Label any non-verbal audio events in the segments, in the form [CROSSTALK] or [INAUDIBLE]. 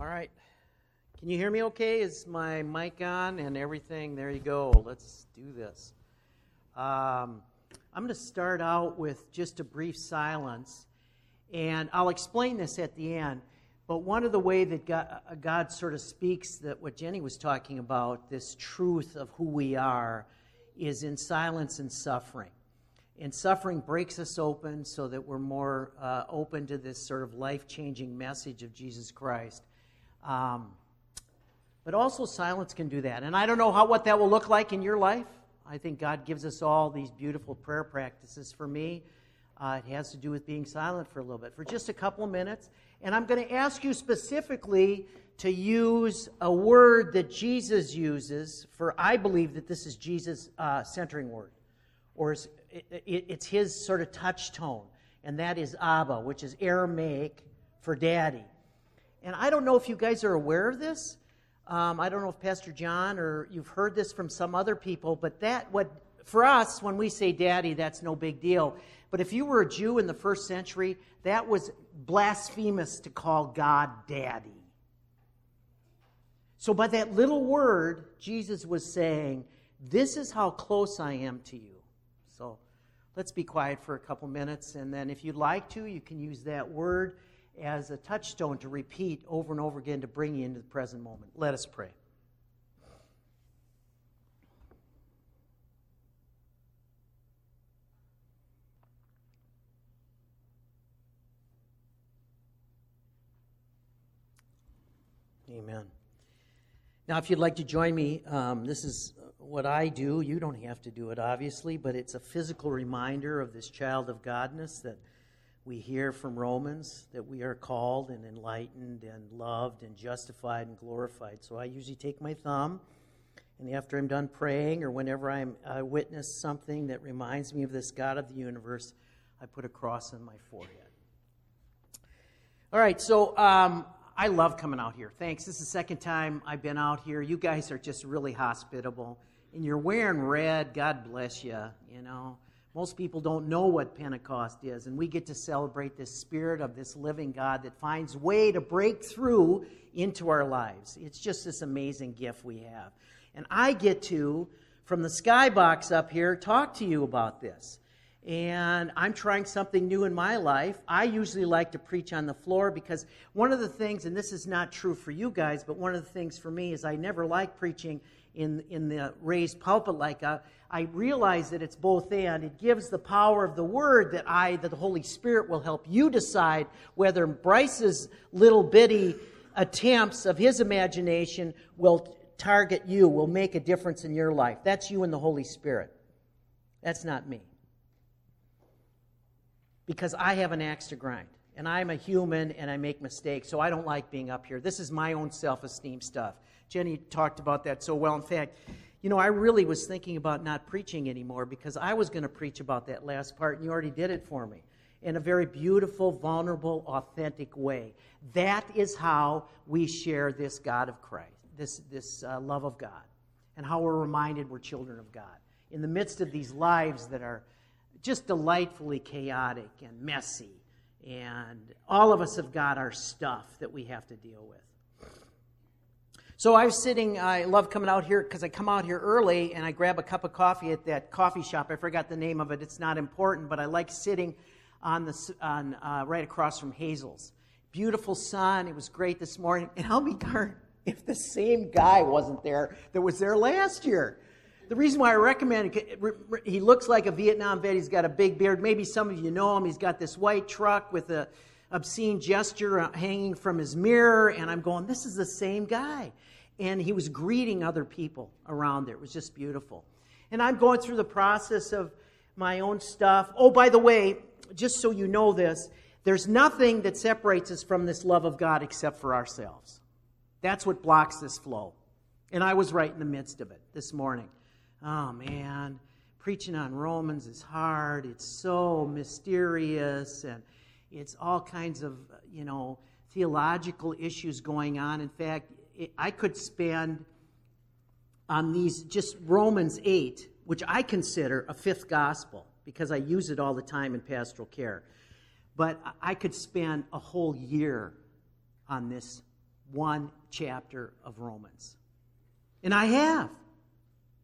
All right. Can you hear me okay? Is my mic on and everything? There you go. Let's do this. Um, I'm going to start out with just a brief silence, and I'll explain this at the end. But one of the way that God, God sort of speaks that what Jenny was talking about, this truth of who we are, is in silence and suffering. And suffering breaks us open so that we're more uh, open to this sort of life changing message of Jesus Christ. Um, but also, silence can do that. And I don't know how, what that will look like in your life. I think God gives us all these beautiful prayer practices. For me, uh, it has to do with being silent for a little bit, for just a couple of minutes. And I'm going to ask you specifically to use a word that Jesus uses, for I believe that this is Jesus' uh, centering word, or it's, it, it, it's his sort of touch tone, and that is Abba, which is Aramaic for daddy. And I don't know if you guys are aware of this. Um, I don't know if Pastor John or you've heard this from some other people, but that what for us when we say daddy, that's no big deal. But if you were a Jew in the first century, that was blasphemous to call God daddy. So by that little word, Jesus was saying, "This is how close I am to you." So let's be quiet for a couple minutes, and then if you'd like to, you can use that word as a touchstone to repeat over and over again to bring you into the present moment. Let us pray. Amen. Now, if you'd like to join me, um, this is what I do. You don't have to do it, obviously, but it's a physical reminder of this child of Godness that we hear from Romans that we are called and enlightened and loved and justified and glorified. So I usually take my thumb, and after I'm done praying or whenever I'm, I witness something that reminds me of this God of the universe, I put a cross on my forehead. All right, so um, I love coming out here. Thanks. This is the second time I've been out here. You guys are just really hospitable. And you're wearing red. God bless you, you know. Most people don't know what Pentecost is, and we get to celebrate this spirit of this living God that finds way to break through into our lives. It's just this amazing gift we have. And I get to, from the skybox up here, talk to you about this. And I'm trying something new in my life. I usually like to preach on the floor because one of the things, and this is not true for you guys, but one of the things for me is I never like preaching in, in the raised pulpit like a, I realize that it's both and. It gives the power of the word that I, that the Holy Spirit will help you decide whether Bryce's little bitty attempts of his imagination will target you, will make a difference in your life. That's you and the Holy Spirit. That's not me. Because I have an axe to grind. And I'm a human and I make mistakes, so I don't like being up here. This is my own self esteem stuff. Jenny talked about that so well. In fact, you know, I really was thinking about not preaching anymore because I was going to preach about that last part, and you already did it for me in a very beautiful, vulnerable, authentic way. That is how we share this God of Christ, this, this uh, love of God, and how we're reminded we're children of God. In the midst of these lives that are just delightfully chaotic and messy, and all of us have got our stuff that we have to deal with. So I was sitting, I love coming out here because I come out here early and I grab a cup of coffee at that coffee shop. I forgot the name of it, it's not important, but I like sitting on the, on, uh, right across from Hazel's. Beautiful sun, it was great this morning. And I'll be darned if the same guy wasn't there that was there last year. The reason why I recommend it, he looks like a Vietnam vet. He's got a big beard. Maybe some of you know him. He's got this white truck with a obscene gesture uh, hanging from his mirror. And I'm going, this is the same guy and he was greeting other people around there. It was just beautiful. And I'm going through the process of my own stuff. Oh, by the way, just so you know this, there's nothing that separates us from this love of God except for ourselves. That's what blocks this flow. And I was right in the midst of it this morning. Oh, man. Preaching on Romans is hard. It's so mysterious and it's all kinds of, you know, theological issues going on. In fact, I could spend on these just Romans 8, which I consider a fifth gospel because I use it all the time in pastoral care. But I could spend a whole year on this one chapter of Romans. And I have.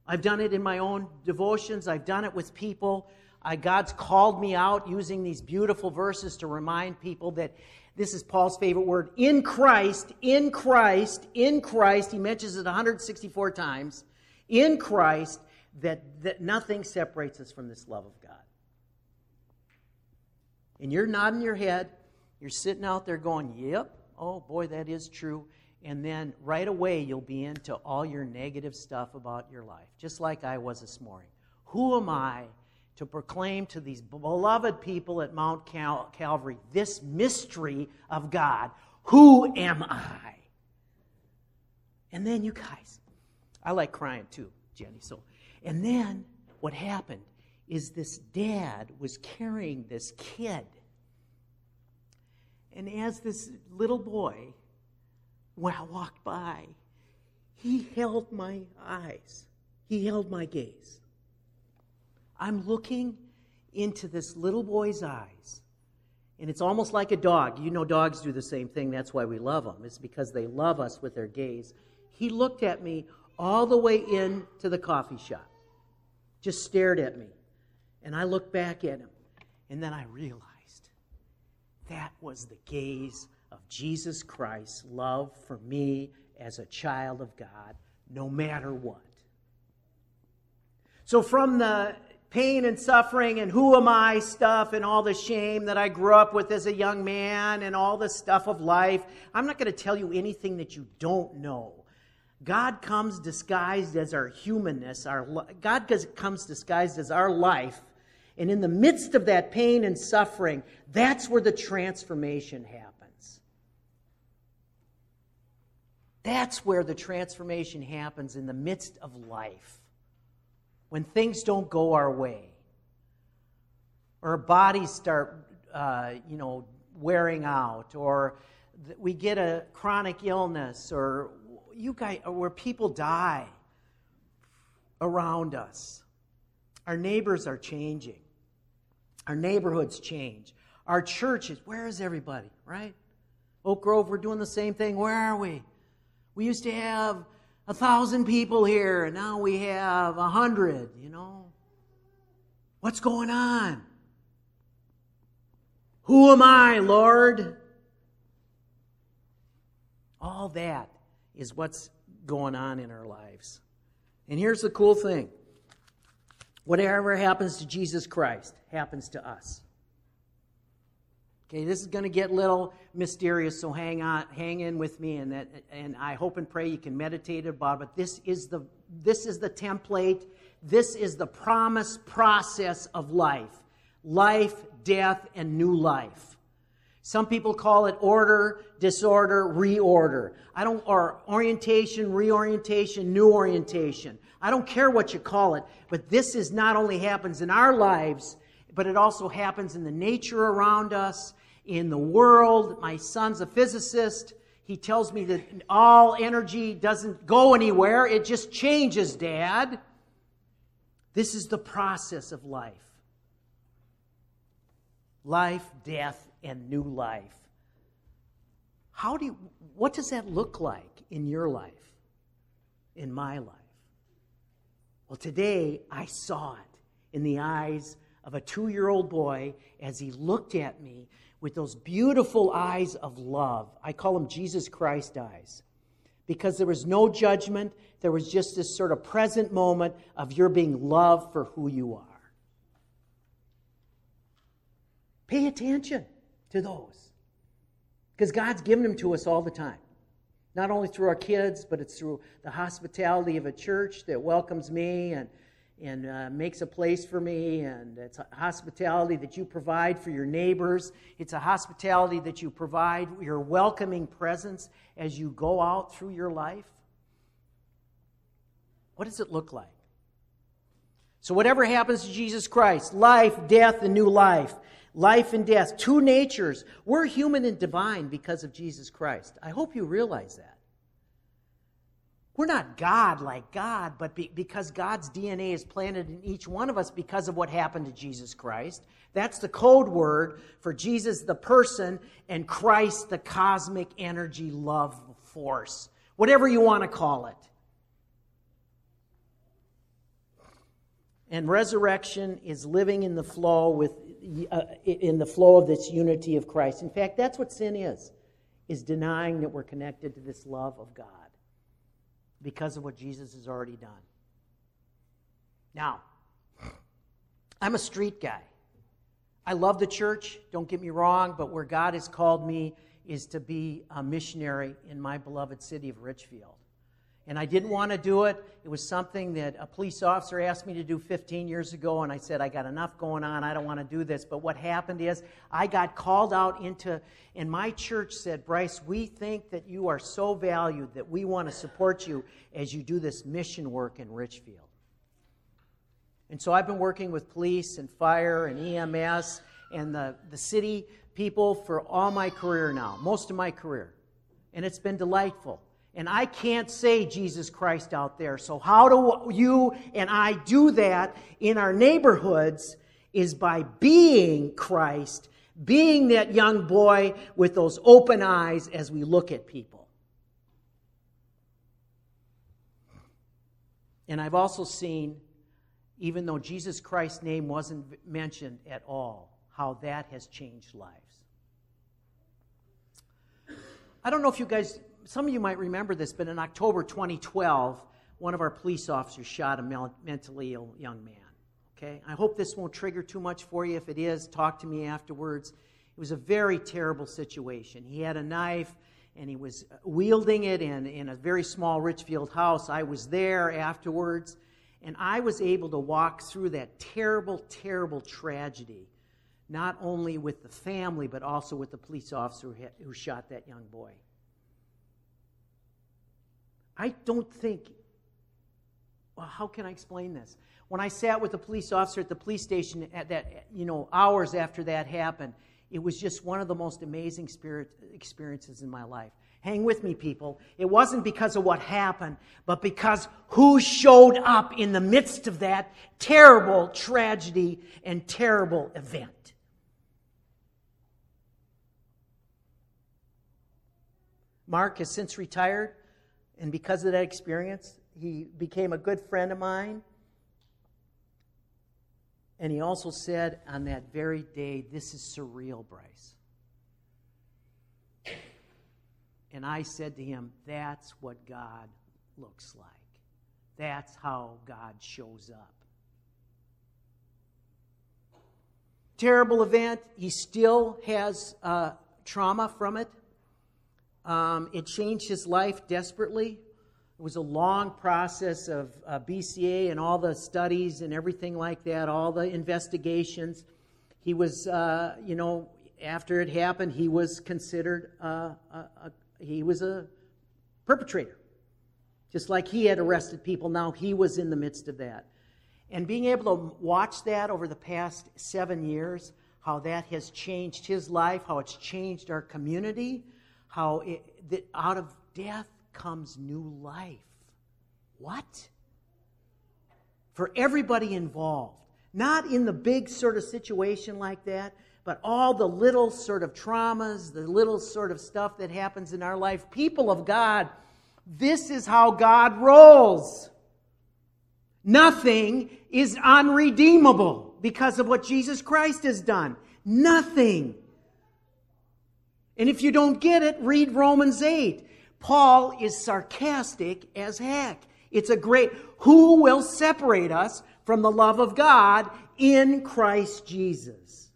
I've done it in my own devotions, I've done it with people. I, God's called me out using these beautiful verses to remind people that this is Paul's favorite word in Christ, in Christ, in Christ. He mentions it 164 times. In Christ, that, that nothing separates us from this love of God. And you're nodding your head. You're sitting out there going, Yep, oh boy, that is true. And then right away, you'll be into all your negative stuff about your life, just like I was this morning. Who am I to proclaim to these beloved people at Mount Cal- Calvary this mystery of God? Who am I? And then you guys, I like crying too, Jenny. So, and then what happened is this dad was carrying this kid. And as this little boy when I walked by, he held my eyes, he held my gaze. I'm looking into this little boy's eyes. And it's almost like a dog. You know, dogs do the same thing. That's why we love them. It's because they love us with their gaze. He looked at me all the way into the coffee shop, just stared at me. And I looked back at him. And then I realized that was the gaze of Jesus Christ's love for me as a child of God, no matter what. So, from the pain and suffering and who am I stuff and all the shame that I grew up with as a young man and all the stuff of life, I'm not going to tell you anything that you don't know. God comes disguised as our humanness, our God comes disguised as our life and in the midst of that pain and suffering, that's where the transformation happens. That's where the transformation happens in the midst of life. When things don't go our way, or our bodies start, uh, you know, wearing out, or we get a chronic illness, or you guys, or where people die around us. Our neighbors are changing. Our neighborhoods change. Our churches, where is everybody, right? Oak Grove, we're doing the same thing. Where are we? We used to have a thousand people here, and now we have a hundred, you know? What's going on? Who am I, Lord? All that is what's going on in our lives. And here's the cool thing Whatever happens to Jesus Christ happens to us. Okay, this is going to get a little mysterious, so hang on, hang in with me, and that, and I hope and pray you can meditate about it. But this is the this is the template. This is the promise process of life: life, death, and new life. Some people call it order, disorder, reorder. I don't, or orientation, reorientation, new orientation. I don't care what you call it, but this is not only happens in our lives, but it also happens in the nature around us, in the world. My son's a physicist. He tells me that all energy doesn't go anywhere, it just changes, Dad. This is the process of life life, death, and new life. How do you, what does that look like in your life, in my life? Well, today I saw it in the eyes of a two year old boy as he looked at me with those beautiful eyes of love. I call them Jesus Christ eyes. Because there was no judgment, there was just this sort of present moment of your being loved for who you are. Pay attention to those. Because God's given them to us all the time not only through our kids, but it's through the hospitality of a church that welcomes me and, and uh, makes a place for me. And it's a hospitality that you provide for your neighbors. It's a hospitality that you provide, your welcoming presence as you go out through your life. What does it look like? So, whatever happens to Jesus Christ, life, death, and new life, life and death, two natures. We're human and divine because of Jesus Christ. I hope you realize that. We're not God like God, but be, because God's DNA is planted in each one of us because of what happened to Jesus Christ. That's the code word for Jesus, the person, and Christ, the cosmic energy love force, whatever you want to call it. And resurrection is living in the flow with uh, in the flow of this unity of Christ. In fact, that's what sin is. Is denying that we're connected to this love of God because of what Jesus has already done. Now, I'm a street guy. I love the church, don't get me wrong, but where God has called me is to be a missionary in my beloved city of Richfield. And I didn't want to do it. It was something that a police officer asked me to do 15 years ago, and I said, I got enough going on. I don't want to do this. But what happened is, I got called out into, and my church said, Bryce, we think that you are so valued that we want to support you as you do this mission work in Richfield. And so I've been working with police and fire and EMS and the, the city people for all my career now, most of my career. And it's been delightful. And I can't say Jesus Christ out there. So, how do you and I do that in our neighborhoods is by being Christ, being that young boy with those open eyes as we look at people. And I've also seen, even though Jesus Christ's name wasn't mentioned at all, how that has changed lives. I don't know if you guys some of you might remember this, but in October 2012, one of our police officers shot a mentally ill young man. Okay? I hope this won't trigger too much for you. If it is, talk to me afterwards. It was a very terrible situation. He had a knife and he was wielding it in, in a very small Richfield house. I was there afterwards, and I was able to walk through that terrible, terrible tragedy, not only with the family, but also with the police officer who, who shot that young boy. I don't think, well, how can I explain this? When I sat with a police officer at the police station at that, you know, hours after that happened, it was just one of the most amazing spirit experiences in my life. Hang with me, people. It wasn't because of what happened, but because who showed up in the midst of that terrible tragedy and terrible event. Mark has since retired. And because of that experience, he became a good friend of mine. And he also said on that very day, This is surreal, Bryce. And I said to him, That's what God looks like. That's how God shows up. Terrible event. He still has uh, trauma from it. Um, it changed his life desperately. It was a long process of uh, BCA and all the studies and everything like that, all the investigations. He was, uh, you know, after it happened, he was considered, uh, a, a, he was a perpetrator. Just like he had arrested people, now he was in the midst of that. And being able to watch that over the past seven years, how that has changed his life, how it's changed our community, how it, that out of death comes new life. What? For everybody involved. Not in the big sort of situation like that, but all the little sort of traumas, the little sort of stuff that happens in our life. People of God, this is how God rolls. Nothing is unredeemable because of what Jesus Christ has done. Nothing. And if you don't get it, read Romans 8. Paul is sarcastic as heck. It's a great, who will separate us from the love of God in Christ Jesus?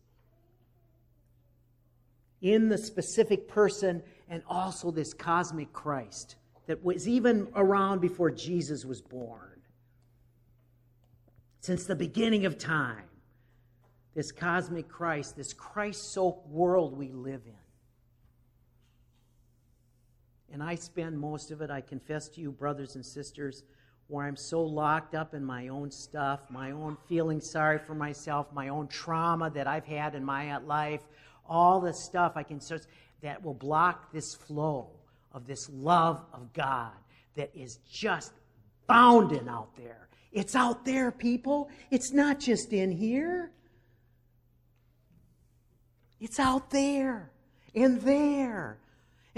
In the specific person and also this cosmic Christ that was even around before Jesus was born. Since the beginning of time, this cosmic Christ, this Christ soaked world we live in and I spend most of it, I confess to you, brothers and sisters, where I'm so locked up in my own stuff, my own feeling sorry for myself, my own trauma that I've had in my life, all the stuff I can search that will block this flow of this love of God that is just bounding out there. It's out there, people. It's not just in here. It's out there and there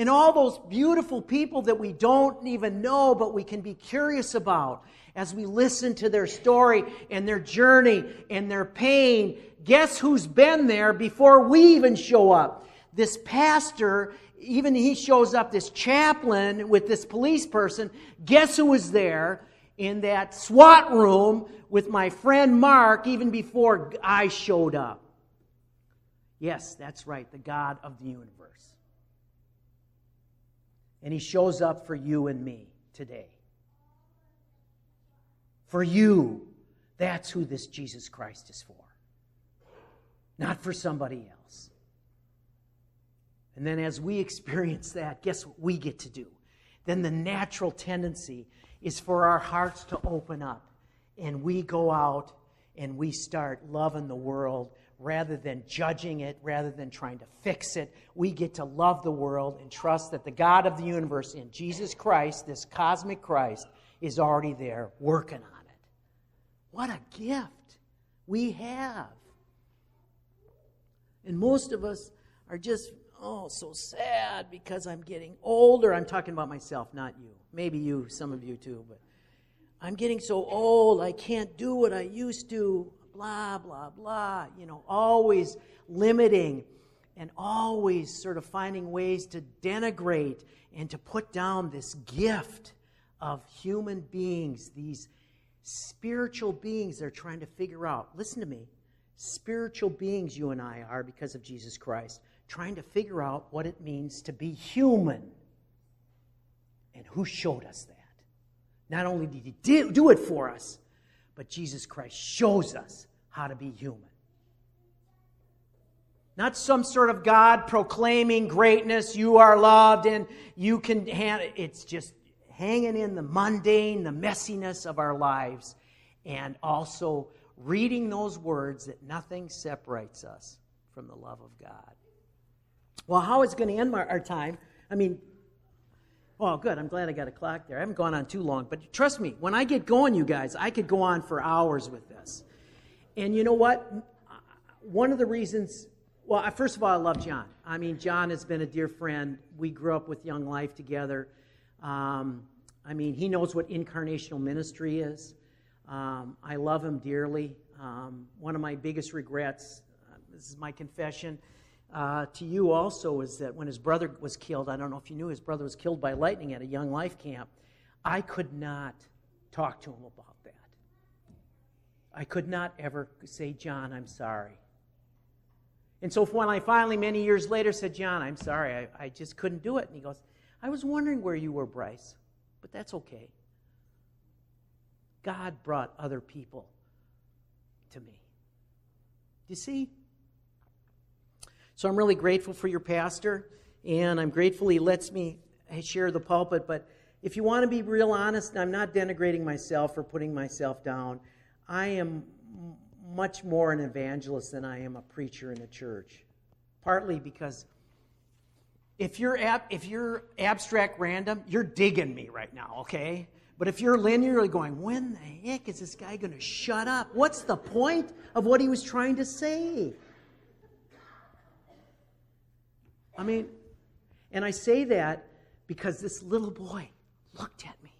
and all those beautiful people that we don't even know, but we can be curious about as we listen to their story and their journey and their pain. Guess who's been there before we even show up? This pastor, even he shows up, this chaplain with this police person. Guess who was there in that SWAT room with my friend Mark even before I showed up? Yes, that's right, the God of the universe. And he shows up for you and me today. For you, that's who this Jesus Christ is for, not for somebody else. And then as we [LAUGHS] experience that, guess what we get to do? Then the natural tendency is for our hearts to open up and we go out and we start loving the world rather than judging it, rather than trying to fix it. We get to love the world and trust that the God of the universe in Jesus Christ, this cosmic Christ, is already there working on it. What a gift we have. And most of us are just, oh, so sad because I'm getting older. I'm talking about myself, not you. Maybe you, some of you too, but I'm getting so old, I can't do what I used to blah, blah, blah, you know, always limiting and always sort of finding ways to denigrate and to put down this gift of human beings, these spiritual beings they're trying to figure out. Listen to me. Spiritual beings, you and I are, because of Jesus Christ, trying to figure out what it means to be human. And who showed us that? Not only did he do it for us, but Jesus Christ shows us how to be human. Not some sort of God proclaiming greatness, you are loved and you can hand it's just hanging in the mundane, the messiness of our lives, and also reading those words that nothing separates us from the love of God. Well, how is going to end our time? I mean, Oh, good. I'm glad I got a clock there. I haven't gone on too long. But trust me, when I get going, you guys, I could go on for hours with this. And you know what? One of the reasons, well, first of all, I love John. I mean, John has been a dear friend. We grew up with Young Life together. Um, I mean, he knows what incarnational ministry is. Um, I love him dearly. Um, one of my biggest regrets, uh, this is my confession, uh, to you also is that when his brother was killed, I don't know if you knew his brother was killed by lightning at a young life camp, I could not talk to him about. I could not ever say, John, I'm sorry. And so when I finally, many years later, said, John, I'm sorry, I, I just couldn't do it. And he goes, I was wondering where you were, Bryce, but that's okay. God brought other people to me. Do you see? So I'm really grateful for your pastor, and I'm grateful he lets me share the pulpit. But if you want to be real honest, I'm not denigrating myself or putting myself down. I am much more an evangelist than I am a preacher in a church. Partly because if you're, ab- if you're abstract random, you're digging me right now, okay? But if you're linearly going, when the heck is this guy going to shut up? What's the point of what he was trying to say? I mean, and I say that because this little boy looked at me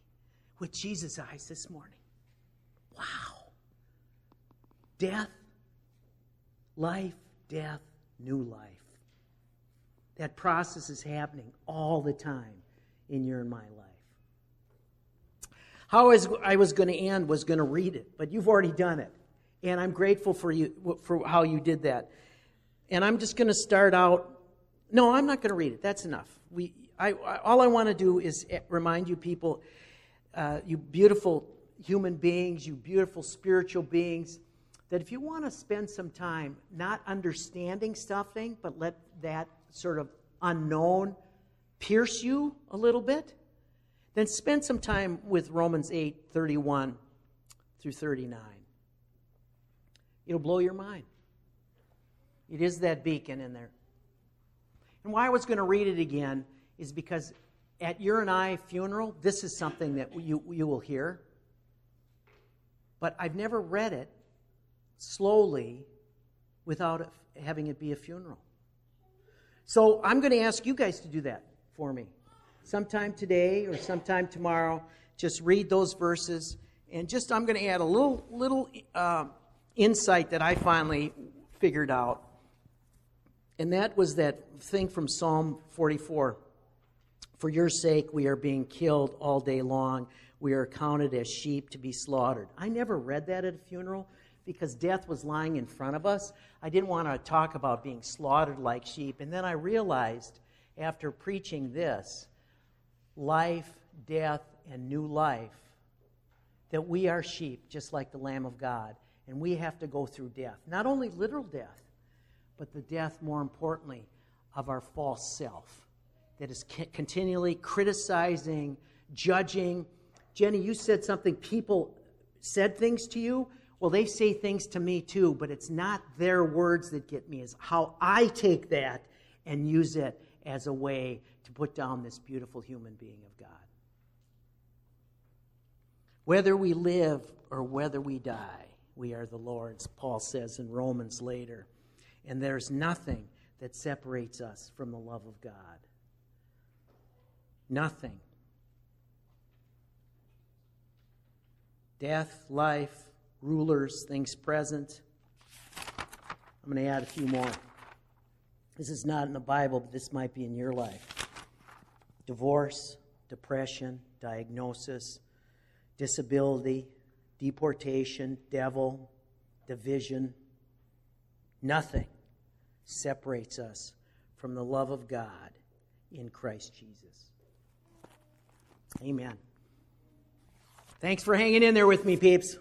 with Jesus' eyes this morning. Wow. Death, life, death, new life. That process is happening all the time in your and my life. How I was going to end was going to read it, but you've already done it. And I'm grateful for you for how you did that. And I'm just going to start out no, I'm not going to read it. That's enough. We, I, I, all I want to do is eh, remind you people, uh, you beautiful human beings, you beautiful spiritual beings, that if you want to spend some time not understanding something, but let that sort of unknown pierce you a little bit, then spend some time with Romans 8 31 through 39. It'll blow your mind. It is that beacon in there. And why I was going to read it again is because at your and I funeral, this is something that you, you will hear. But I've never read it slowly without having it be a funeral. So I'm going to ask you guys to do that for me. Sometime today or sometime tomorrow, just read those verses. And just, I'm going to add a little, little uh, insight that I finally figured out. And that was that thing from Psalm 44. For your sake, we are being killed all day long. We are counted as sheep to be slaughtered. I never read that at a funeral because death was lying in front of us. I didn't want to talk about being slaughtered like sheep. And then I realized after preaching this life, death, and new life that we are sheep, just like the Lamb of God. And we have to go through death. Not only literal death, but the death, more importantly, of our false self that is continually criticizing, judging. Jenny, you said something, people said things to you. Well, they say things to me too, but it's not their words that get me, it's how I take that and use it as a way to put down this beautiful human being of God. Whether we live or whether we die, we are the Lord's, Paul says in Romans later. And there's nothing that separates us from the love of God. Nothing. Death, life, rulers, things present. I'm going to add a few more. This is not in the Bible, but this might be in your life. Divorce, depression, diagnosis, disability, deportation, devil, division. Nothing separates us from the love of God in Christ Jesus. Amen. Thanks for hanging in there with me, peeps.